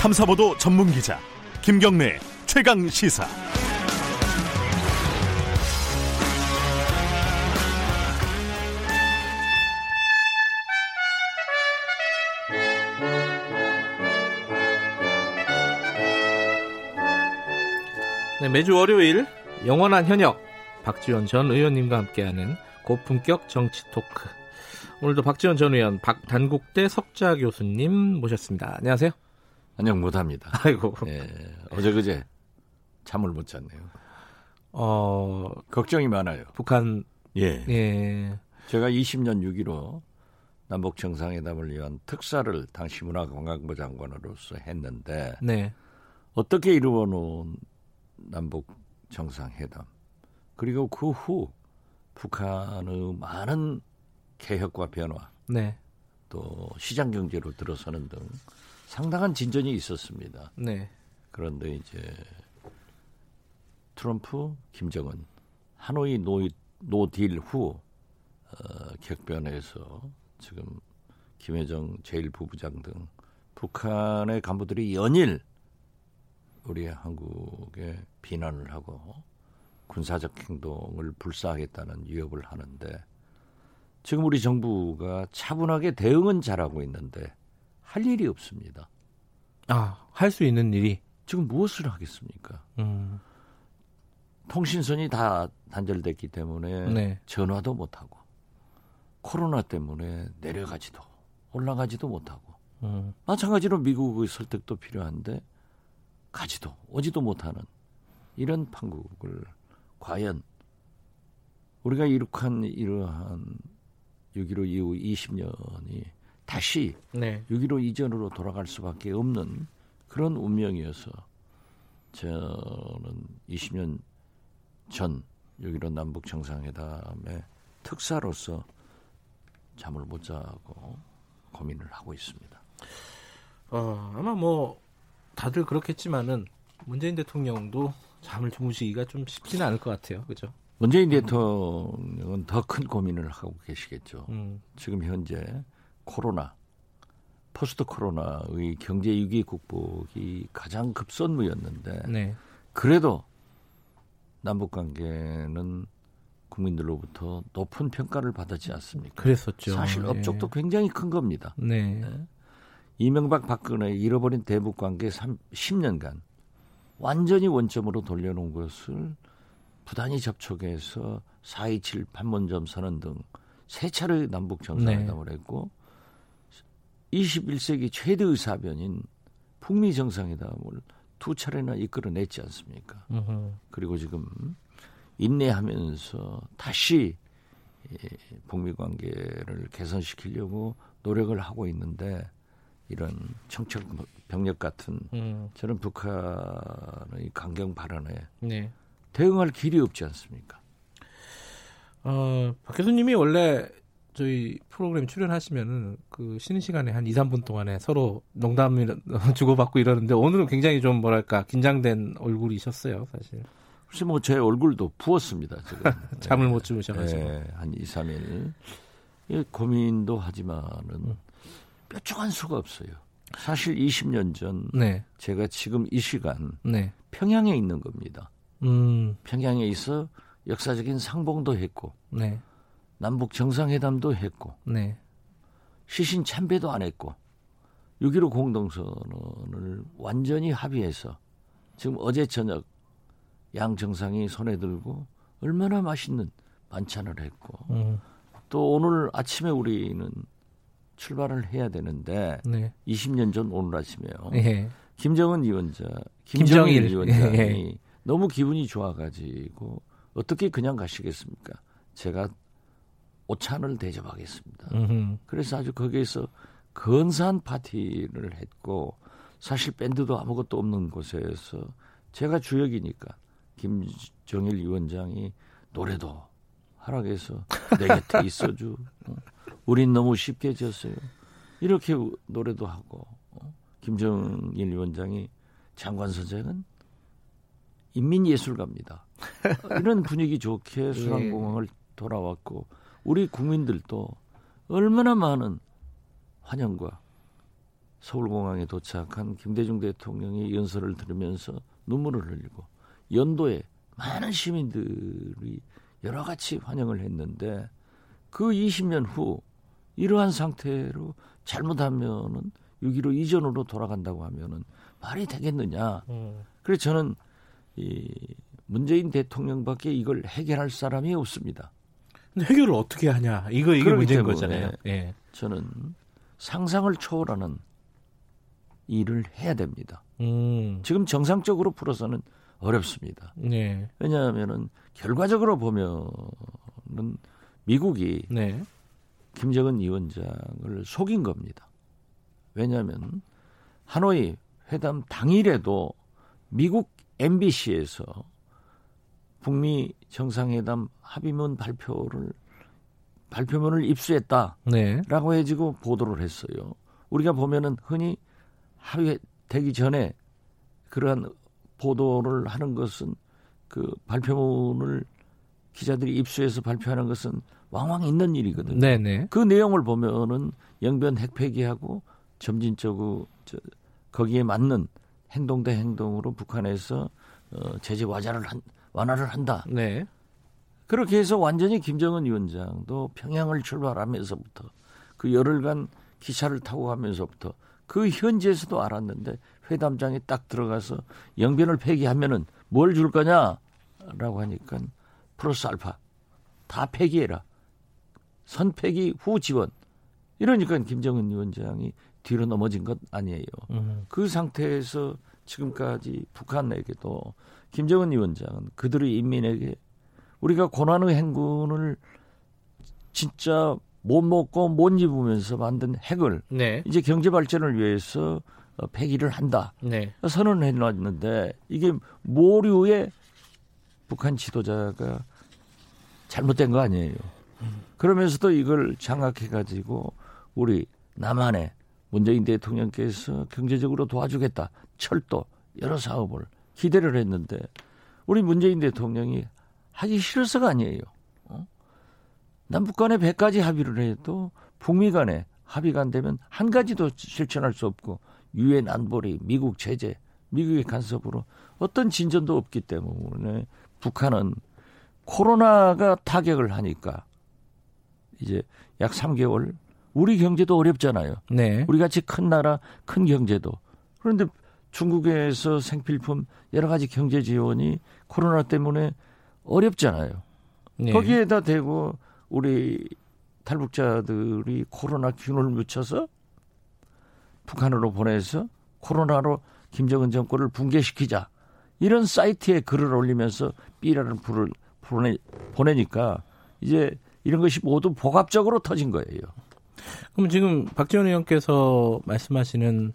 탐사보도 전문 기자 김경래 최강 시사. 네, 매주 월요일 영원한 현역 박지원 전 의원님과 함께하는 고품격 정치 토크. 오늘도 박지원 전 의원, 박단국대 석자 교수님 모셨습니다. 안녕하세요. 안녕 못합니다. 아이고. 예, 어제 그제 잠을 못 잤네요. 어, 걱정이 많아요. 북한, 예. 예. 제가 20년 6.15 남북 정상회담을 위한 특사를 당시 문화관광부 장관으로서 했는데 네. 어떻게 이루어놓은 남북 정상회담 그리고 그 후 북한의 많은 개혁과 변화 네. 또 시장 경제로 들어서는 등 상당한 진전이 있었습니다. 네. 그런데 이제 트럼프, 김정은 하노이 no, no deal 후 어, 격변해서 지금 김여정 제1부부장 등 북한의 간부들이 연일 우리 한국에 비난을 하고 군사적 행동을 불사하겠다는 위협을 하는데 지금 우리 정부가 차분하게 대응은 잘하고 있는데 할 일이 없습니다. 아, 할 수 있는 일이. 지금 무엇을 하겠습니까? 음, 통신선이 다 단절됐기 때문에 네. 전화도 못 하고 코로나 때문에 내려가지도 올라가지도 못하고 음, 마찬가지로 미국의 설득도 필요한데 가지도 오지도 못하는 이런 판국을 과연 우리가 이룩한 이러한 6.15 이후 20년이 다시 네. 6.15 이전으로 돌아갈 수밖에 없는 그런 운명이어서 저는 20년 전6.15 남북 정상회담의 특사로서 잠을 못 자고 고민을 하고 있습니다. 어, 아마 뭐, 다들 그렇겠지만은, 문재인 대통령도 잠을 주무시기가 좀 쉽지는 않을 것 같아요. 그죠? 문재인 대통령은 더 큰 고민을 하고 계시겠죠. 음, 지금 현재 코로나, 포스트 코로나의 경제 위기 극복이 가장 급선무였는데 네. 그래도 남북 관계는 국민들로부터 높은 평가를 받았지 않습니까? 그랬었죠. 사실 업적도 굉장히 큰 겁니다. 네. 네. 이명박 박근혜 잃어버린 대북 관계 10년간 완전히 원점으로 돌려놓은 것을 부단히 접촉해서 4.27 판문점 선언 등 세 차례 남북 정상회담을 했고 21세기 최대의 사변인 북미 정상회담을 두 차례나 이끌어냈지 않습니까? 음흠. 그리고 지금 인내하면서 다시 예, 북미 관계를 개선시키려고 노력을 하고 있는데 이런 청책 병력 같은 음, 저는 북한의 강경 발언에 네. 대응할 길이 없지 않습니까? 어, 박 교수님이 원래 저희 프로그램 출연하시면은 그 쉬는 시간에 한 2, 3분 동안에 서로 농담을 주고받고 이러는데 오늘은 굉장히 좀 뭐랄까 긴장된 얼굴이셨어요, 사실. 혹시 뭐 제 얼굴도 부었습니다. 지금 잠을 예, 못 주무셔가지고. 예, 한 2, 3일 예, 고민도 하지만은 뾰족한 수가 없어요. 사실 20년 전 네, 제가 지금 이 시간 네. 평양에 있는 겁니다. 음, 평양에 있어 역사적인 상봉도 했고 네, 남북 정상회담도 했고 네. 시신 참배도 안 했고 6.15 공동선언을 완전히 합의해서 지금 어제 저녁 양 정상이 손에 들고 얼마나 맛있는 반찬을 했고 음, 또 오늘 아침에 우리는 출발을 해야 되는데 네. 20년 전 오늘 아침에요. 예. 김정은 위원장, 김정일. 김정일 위원장이 예. 너무 기분이 좋아가지고 어떻게 그냥 가시겠습니까? 제가 오찬을 대접하겠습니다. 음흠. 그래서 아주 거기에서 근사한 파티를 했고 사실 밴드도 아무것도 없는 곳에서 제가 주역이니까 김정일 위원장이 노래도 하락해서 내 곁에 있어주. 어? 우린 너무 쉽게 졌어요. 이렇게 우- 노래도 하고 어? 김정일 위원장이 장관 선생은 인민예술가입니다. 이런 분위기 좋게 수상공항을 돌아왔고 우리 국민들도 얼마나 많은 환영과 서울공항에 도착한 김대중 대통령이 연설을 들으면서 눈물을 흘리고 연도에 많은 시민들이 여러 가지 환영을 했는데 그 20년 후 이러한 상태로 잘못하면은 6.15 이전으로 돌아간다고 하면은 말이 되겠느냐. 음. 그래서 저는 이 문재인 대통령밖에 이걸 해결할 사람이 없습니다. 근데 해결을 어떻게 하냐? 이거 이게 문제인 거잖아요. 예. 저는 상상을 초월하는 일을 해야 됩니다. 음. 지금 정상적으로 풀어서는 어렵습니다. 네. 왜냐하면은 결과적으로 보면은 미국이 네. 김정은 위원장을 속인 겁니다. 왜냐하면 하노이 회담 당일에도 미국 MBC에서 북미 정상회담 합의문 발표를 발표문을 입수했다라고 네. 해지고 보도를 했어요. 우리가 보면은 흔히 합의 되기 전에 그러한 보도를 하는 것은 그 발표문을 기자들이 입수해서 발표하는 것은 왕왕 있는 일이거든요. 네, 네. 그 내용을 보면은 영변 핵폐기하고 점진적으로 저, 거기에 맞는 행동 대 행동으로 북한에서 어, 제재 완화를 한, 완화를 한다. 네. 그렇게 해서 완전히 김정은 위원장도 평양을 출발하면서부터 그 열흘간 기차를 타고 가면서부터 그 현지에서도 알았는데 회담장에 딱 들어가서 영변을 폐기하면은 뭘 줄 거냐라고 하니까 플러스 알파 다 폐기해라 선 폐기 후 지원 이러니까 김정은 위원장이 뒤로 넘어진 것 아니에요. 음. 그 상태에서 지금까지 북한에게도 김정은 위원장은 그들의 인민에게 우리가 고난의 행군을 진짜 못 먹고 못 입으면서 만든 핵을 네. 이제 경제 발전을 위해서 어, 폐기를 한다. 네. 선언을 해놨는데 이게 모류의 북한 지도자가 잘못된 거 아니에요. 그러면서도 이걸 장악해 가지고 우리 남한에 문재인 대통령께서 경제적으로 도와주겠다. 철도 여러 사업을 기대를 했는데 우리 문재인 대통령이 하기 싫어서가 아니에요. 어? 남북 간에 100가지 합의를 해도 북미 간에 합의가 안 되면 한 가지도 실천할 수 없고 유엔 안보리, 미국 제재, 미국의 간섭으로 어떤 진전도 없기 때문에 북한은 코로나가 타격을 하니까 이제 약 3개월 우리 경제도 어렵잖아요. 네. 우리 같이 큰 나라, 큰 경제도. 그런데 중국에서 생필품 여러 가지 경제 지원이 코로나 때문에 어렵잖아요. 네. 거기에다 대고 우리 탈북자들이 코로나 균을 묻혀서 북한으로 보내서 코로나로 김정은 정권을 붕괴시키자 이런 사이트에 글을 올리면서 삐라는 불을 보내, 보내니까 이제 이런 것이 모두 복합적으로 터진 거예요. 그럼 지금 박지원 의원께서 말씀하시는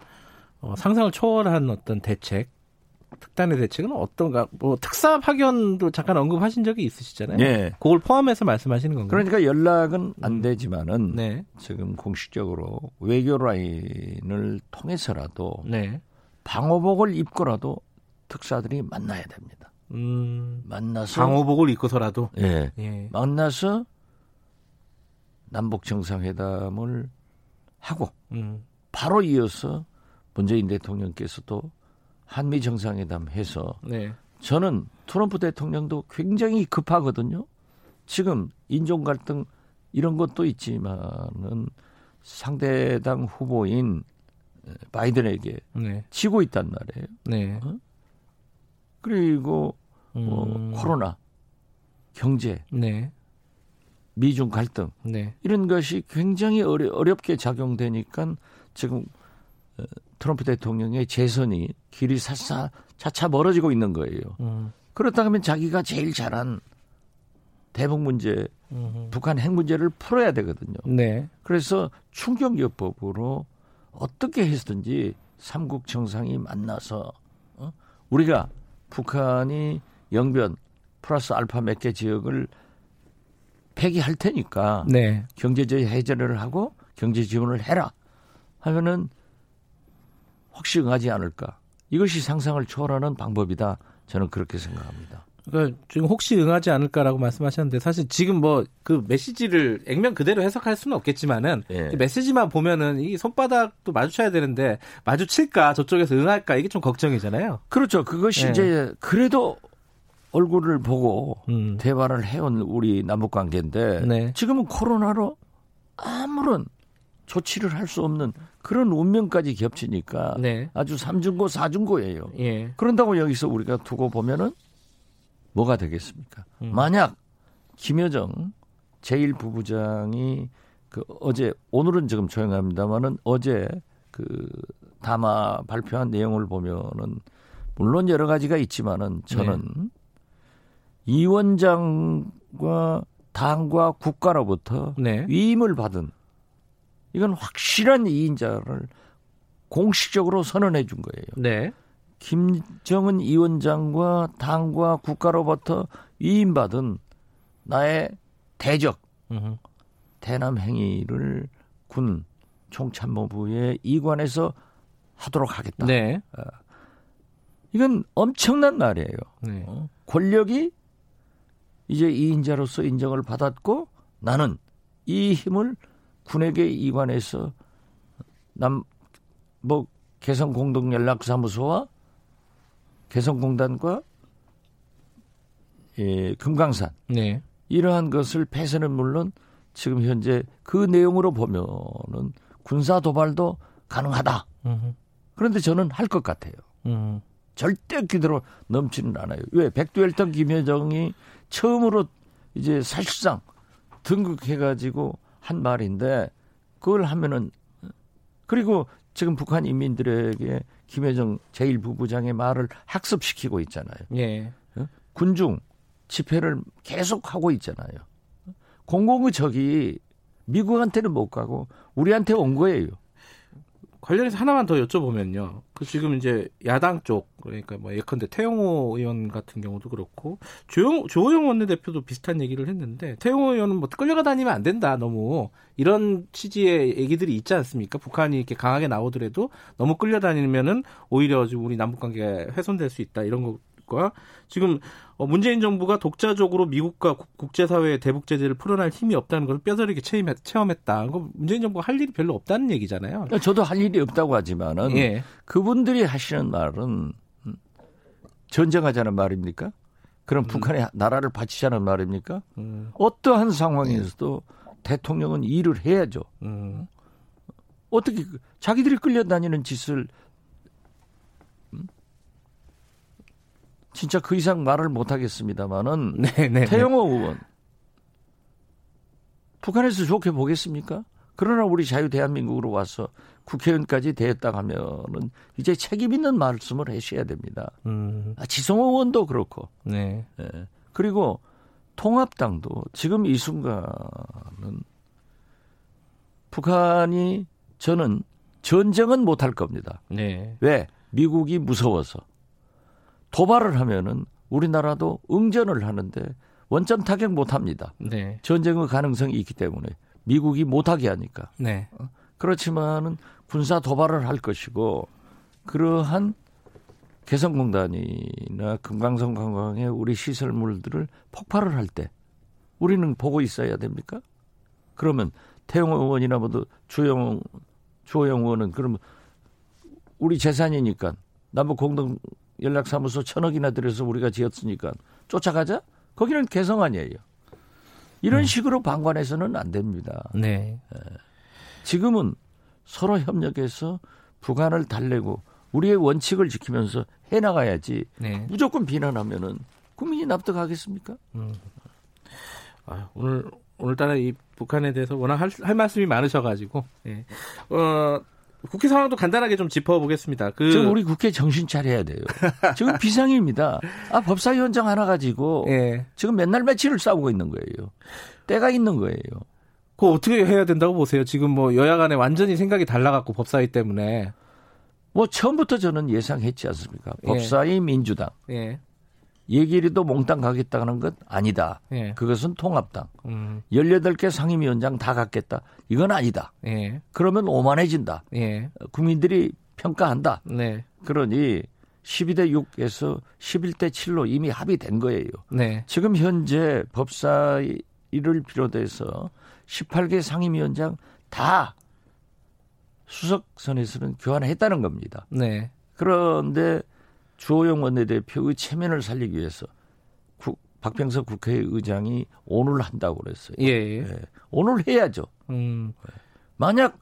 어, 상상을 초월한 어떤 대책, 특단의 대책은 어떤가? 뭐 특사 파견도 잠깐 언급하신 적이 있으시잖아요. 예. 그걸 포함해서 말씀하시는 건가요? 그러니까 연락은 안 되지만은 네. 지금 공식적으로 외교 라인을 통해서라도 네. 방호복을 입고라도 특사들이 만나야 됩니다. 음. 만나서 방호복을 입고서라도. 예. 예. 만나서 남북 정상회담을 하고 음. 바로 이어서 문재인 대통령께서도 한미 정상회담 해서 네. 저는 트럼프 대통령도 굉장히 급하거든요. 지금 인종 갈등 이런 것도 있지만은 상대당 후보인 바이든에게 네. 지고 있단 말이에요. 네. 그리고 어, 음. 코로나, 경제, 네. 미중 갈등 네. 이런 것이 굉장히 어려, 어렵게 작용되니까 지금 어, 트럼프 대통령의 재선이 길이 차차, 차차 멀어지고 있는 거예요. 음. 그렇다면 자기가 제일 잘한 대북 문제, 음. 북한 핵 문제를 풀어야 되거든요. 네. 그래서 충격요법으로 어떻게 해서든지 삼국 정상이 만나서 어? 우리가 북한이 영변 플러스 알파 몇 개 지역을 폐기할 테니까 네. 경제적 해제를 하고 경제 지원을 해라 하면은 혹시 응하지 않을까? 이것이 상상을 초월하는 방법이다. 저는 그렇게 생각합니다. 그러니까 지금 혹시 응하지 않을까라고 말씀하셨는데 사실 지금 뭐 그 메시지를 액면 그대로 해석할 수는 없겠지만은 예. 메시지만 보면은 이 손바닥도 마주쳐야 되는데 마주칠까 저쪽에서 응할까 이게 좀 걱정이잖아요. 그렇죠. 그것이 예. 이제 그래도 얼굴을 보고 음. 대화를 해온 우리 남북 관계인데 네. 지금은 코로나로 아무런 조치를 할 수 없는 그런 운명까지 겹치니까 네. 아주 삼중고 사중고예요. 예. 그런다고 여기서 우리가 두고 보면은 뭐가 되겠습니까? 음. 만약 김여정 제1부부장이 그 어제 오늘은 지금 조용합니다만은 어제 그 담화 발표한 내용을 보면은 물론 여러 가지가 있지만은 저는 이 원장과 당과 국가로부터 네. 위임을 받은 이건 확실한 이인자를 공식적으로 선언해 준 거예요. 네. 김정은 위원장과 당과 국가로부터 위임받은 나의 대적 음. 대남 행위를 군 총참모부의 이관에서 하도록 하겠다. 네. 이건 엄청난 말이에요. 네. 어? 권력이 이제 이인자로서 인정을 받았고 나는 이 힘을 군에게 이관해서 남 뭐 개성 공동 연락 사무소와 개성공단과 예, 금강산 네. 이러한 것을 폐쇄는 물론 지금 현재 그 내용으로 보면은 군사 도발도 가능하다. 음. 그런데 저는 할 것 같아요. 음. 절대 기대로 넘지는 않아요. 왜? 백두혈통 김여정이 처음으로 이제 사실상 등극해가지고 한 말인데 그걸 하면은 그리고 지금 북한 인민들에게 김여정 제1부부장의 말을 학습시키고 있잖아요. 예. 군중 집회를 계속 하고 있잖아요. 공공의 적이 미국한테는 못 가고 우리한테 온 거예요. 관련해서 하나만 더 여쭤보면요. 그 지금 이제 야당 쪽 그러니까 뭐 예컨대 태영호 의원 같은 경우도 그렇고 조영 조호영 원내대표도 비슷한 얘기를 했는데 태영호 의원은 뭐 끌려가 다니면 안 된다 너무 이런 취지의 얘기들이 있지 않습니까? 북한이 이렇게 강하게 나오더라도 너무 끌려다니면은 오히려 지금 우리 남북 관계 가 훼손될 수 있다 이런 것과 지금 어, 문재인 정부가 독자적으로 미국과 국- 국제사회의 대북 제재를 풀어낼 힘이 없다는 걸 뼈저리게 체험했, 체험했다. 그 문재인 정부가 할 일이 별로 없다는 얘기잖아요. 저도 할 일이 없다고 하지만은 예. 그분들이 하시는 말은 음, 전쟁하자는 말입니까? 그럼 북한의 나라를 바치자는 말입니까? 음, 어떠한 상황에서도 대통령은 일을 해야죠. 음. 어떻게 그- 자기들이 끌려다니는 짓을 진짜 그 이상 말을 못 하겠습니다만은 네, 네. 태영호 의원 북한에서 좋게 보겠습니까? 그러나 우리 자유 대한민국으로 와서 국회의원까지 되었다 하면은 이제 책임 있는 말씀을 하셔야 됩니다. 음, 아, 지성호 의원도 그렇고 네. 예. 그리고 통합당도 지금 이 순간은 북한이 저는 전쟁은 못 할 겁니다. 네. 왜? 미국이 무서워서 도발을 하면은 우리나라도 응전을 하는데 원점 타격 못 합니다. 네. 전쟁의 가능성이 있기 때문에 미국이 못하게 하니까 네. 그렇지만은 군사 도발을 할 것이고 그러한 개성공단이나 금강산 관광의 우리 시설물들을 폭발을 할 때 우리는 보고 있어야 됩니까? 그러면 태용 의원이나 모두 주영 주호영 의원은 그러면 우리 재산이니까 남북 공동 연락사무소 천억이나 들여서 우리가 지었으니까 쫓아가자? 거기는 개성 아니에요. 이런 식으로 방관해서는 안 됩니다. 네. 지금은 서로 협력해서 북한을 달래고 우리의 원칙을 지키면서 해나가야지 네. 무조건 비난하면은 국민이 납득하겠습니까? 아, 오늘 오늘따라 이 북한에 대해서 워낙 할, 할 말씀이 많으셔가지고 예. 어, 국회 상황도 간단하게 좀 짚어보겠습니다. 그 지금 우리 국회 정신 차려야 돼요. 지금 비상입니다. 아 법사위원장 하나 가지고 예. 지금 맨날 며칠을 싸우고 있는 거예요. 때가 있는 거예요. 그거 어떻게 해야 된다고 보세요? 지금 뭐 여야 간에 완전히 생각이 달라갖고 법사위 때문에 뭐 처음부터 저는 예상했지 않습니까? 예. 법사위 민주당 예. 얘기리도 몽땅 가겠다는 것 아니다. 예. 그것은 통합당. 음, 18개 상임위원장 다 갖겠다. 이건 아니다. 예. 그러면 오만해진다. 예. 국민들이 평가한다. 네. 그러니 12대 6에서 11대 7로 이미 합의된 거예요. 네. 지금 현재 법사위를 비롯해서 18개 상임위원장 다 수석선에서는 교환했다는 겁니다. 네. 그런데 주호영 원내대표의 체면을 살리기 위해서 국, 박병석 국회의장이 오늘 한다고 그랬어요. 예. 예. 예, 오늘 해야죠. 음. 만약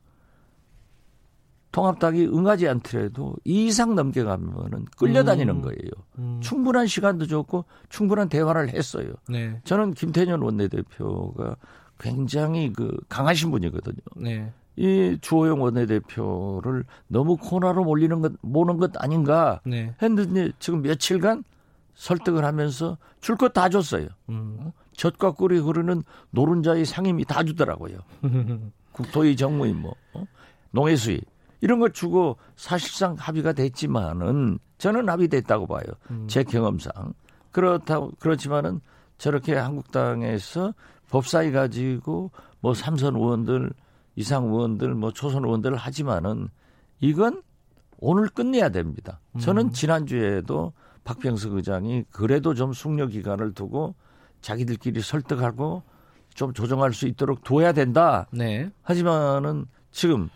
통합당이 응하지 않더라도 이 이상 넘겨가면은 끌려다니는 음. 거예요. 음. 충분한 시간도 줬고 충분한 대화를 했어요. 네. 저는 김태년 원내대표가 굉장히 그 강하신 분이거든요. 네. 이 주호영 원내대표를 너무 코너로 몰리는 것, 모는 것 아닌가 네. 했는데 지금 며칠간 설득을 하면서 줄 것 다 줬어요. 음. 젖과 꿀이 흐르는 노른자의 상임이 다 주더라고요. 국토의 정무임 뭐 어? 농해수위 이런 걸 주고 사실상 합의가 됐지만은 저는 합의됐다고 봐요. 음. 제 경험상 그렇다고 그렇지만은 저렇게 한국당에서 법사위 가지고 뭐 삼선 의원들 이상 의원들 뭐 초선 의원들 하지만은 이건 오늘 끝내야 됩니다. 저는 지난주에도 박병석 의장이 그래도 좀 숙려 기간을 두고 자기들끼리 설득하고 좀 조정할 수 있도록 둬야 된다. 네. 하지만은 지금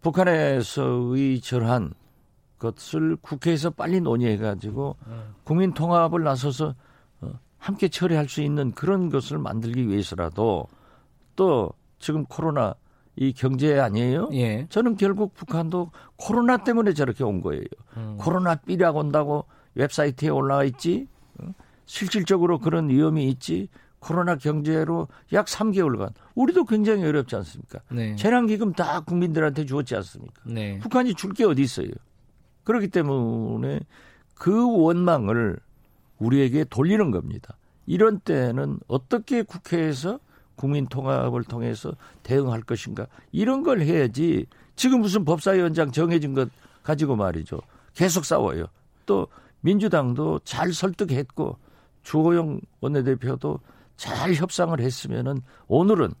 북한에서의 절한 것을 국회에서 빨리 논의해 가지고 국민 통합을 나서서 어, 함께 처리할 수 있는 그런 것을 만들기 위해서라도 또 지금 코로나 이 경제 아니에요? 예. 저는 결국 북한도 코로나 때문에 저렇게 온 거예요. 음. 코로나 삐약 온다고 웹사이트에 올라와 있지. 어? 실질적으로 그런 위험이 있지. 코로나 경제로 약 3개월간 우리도 굉장히 어렵지 않습니까? 네. 재난기금 다 국민들한테 주었지 않습니까? 네. 북한이 줄 게 어디 있어요? 그렇기 때문에 그 원망을 우리에게 돌리는 겁니다. 이런 때는 어떻게 국회에서 국민 통합을 통해서 대응할 것인가 이런 걸 해야지 지금 무슨 법사위원장 정해진 것 가지고 말이죠. 계속 싸워요. 또 민주당도 잘 설득했고 주호영 원내대표도 잘 협상을 했으면은 오늘은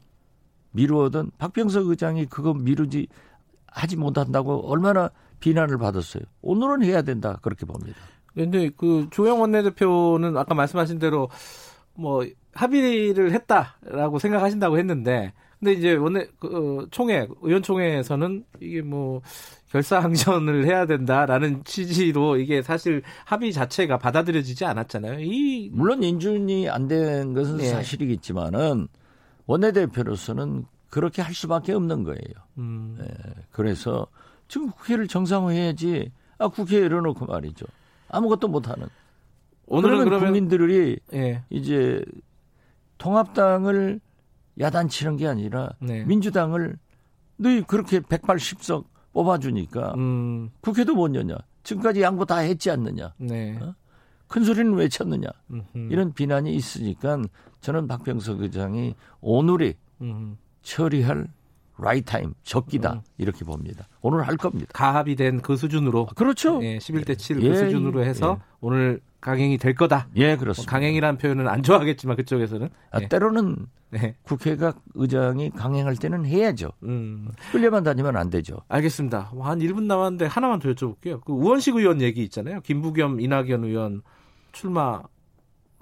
미루어던 박병석 의장이 그거 미루지 하지 못한다고 얼마나 비난을 받았어요. 오늘은 해야 된다 그렇게 봅니다. 근데 그 조영 원내대표는 아까 말씀하신 대로 뭐 합의를 했다라고 생각하신다고 했는데 근데 이제 원내 그 어, 총회 의원총회에서는 이게 뭐 결사항전을 해야 된다라는 취지로 이게 사실 합의 자체가 받아들여지지 않았잖아요. 이 물론 인준이 안 된 것은 예. 사실이겠지만은 원내대표로서는 그렇게 할 수밖에 없는 거예요. 음, 예, 그래서 지금 국회를 정상화해야지. 아 국회에 이러놓고 말이죠. 아무것도 못 하는. 오늘은 그러면 그러면 국민들이 예. 이제 통합당을 야단치는 게 아니라 네. 민주당을 너희 그렇게 180석 뽑아주니까 음, 국회도 못 여냐. 지금까지 양보 다 했지 않느냐. 네. 어? 큰 소리는 왜 쳤느냐. 음흠. 이런 비난이 있으니까 저는 박병석 의장이 오늘이 음, 처리할 라이 타임 적기다 음. 이렇게 봅니다. 오늘 할 겁니다. 가합이 된 그 수준으로 그렇죠. 예, 11대 7 예, 그 수준으로 해서 예. 오늘 강행이 될 거다. 예, 뭐 그렇습니다. 강행이라는 표현은 안 좋아하겠지만 그쪽에서는 아, 예. 때로는 네. 국회가 의장이 강행할 때는 해야죠. 음, 끌려만 다니면 안 되죠. 알겠습니다. 뭐한 1분 남았는데 하나만 더 여쭤볼게요. 그 우원식 의원 얘기 있잖아요. 김부겸, 이낙연 의원 출마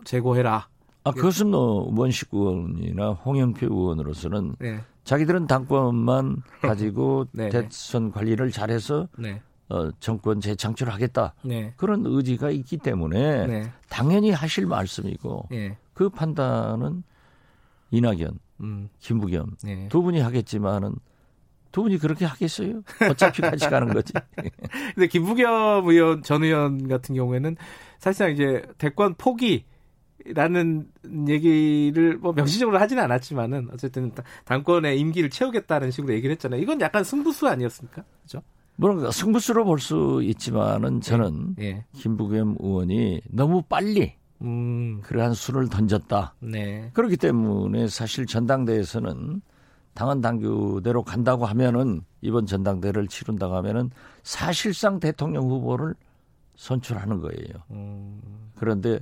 제고해라. 아, 그것은 뭐 원식 의원이나 홍영표 의원으로서는 네, 자기들은 당권만 가지고 네, 네. 대선 관리를 잘해서 네, 어, 정권 재창출하겠다 네, 그런 의지가 있기 때문에 네, 당연히 하실 말씀이고 예, 그 판단은 이낙연, 음, 김부겸 네. 두 분이 하겠지만은 두 분이 그렇게 하겠어요? 어차피 같이 가는 거지. 근데 김부겸 의원 전 의원 같은 경우에는 사실상 이제 대권 포기 라는 얘기를 뭐 명시적으로 하지는 않았지만은 어쨌든 당권의 임기를 채우겠다는 식으로 얘기를 했잖아요. 이건 약간 승부수 아니었습니까? 그죠? 물론 승부수로 볼 수 있지만은 저는 예. 김부겸 의원이 너무 빨리 음, 그러한 수를 던졌다. 네. 그렇기 때문에 사실 전당대에서는 당헌 당규대로 간다고 하면은 이번 전당대를 치른다고 하면은 사실상 대통령 후보를 선출하는 거예요. 음, 그런데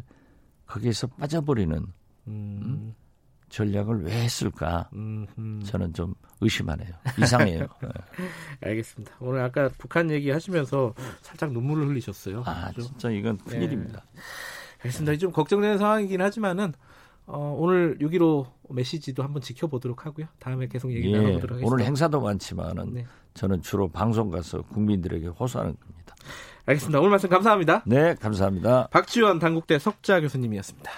거기에서 빠져버리는 음, 전략을 왜 했을까? 음, 음. 저는 좀 의심하네요. 이상해요. 네. 알겠습니다. 오늘 아까 북한 얘기 하시면서 살짝 눈물을 흘리셨어요. 아, 그죠? 진짜 이건 네. 큰일입니다. 알겠습니다. 좀 걱정되는 상황이긴 하지만은 어, 오늘 6.15 메시지도 한번 지켜보도록 하고요. 다음에 계속 얘기 예, 나눠보도록 하겠습니다. 오늘 행사도 많지만은 네. 저는 주로 방송 가서 국민들에게 호소하는 겁니다. 알겠습니다. 오늘 말씀 감사합니다. 네, 감사합니다. 박지원 당국대 석자 교수님이었습니다.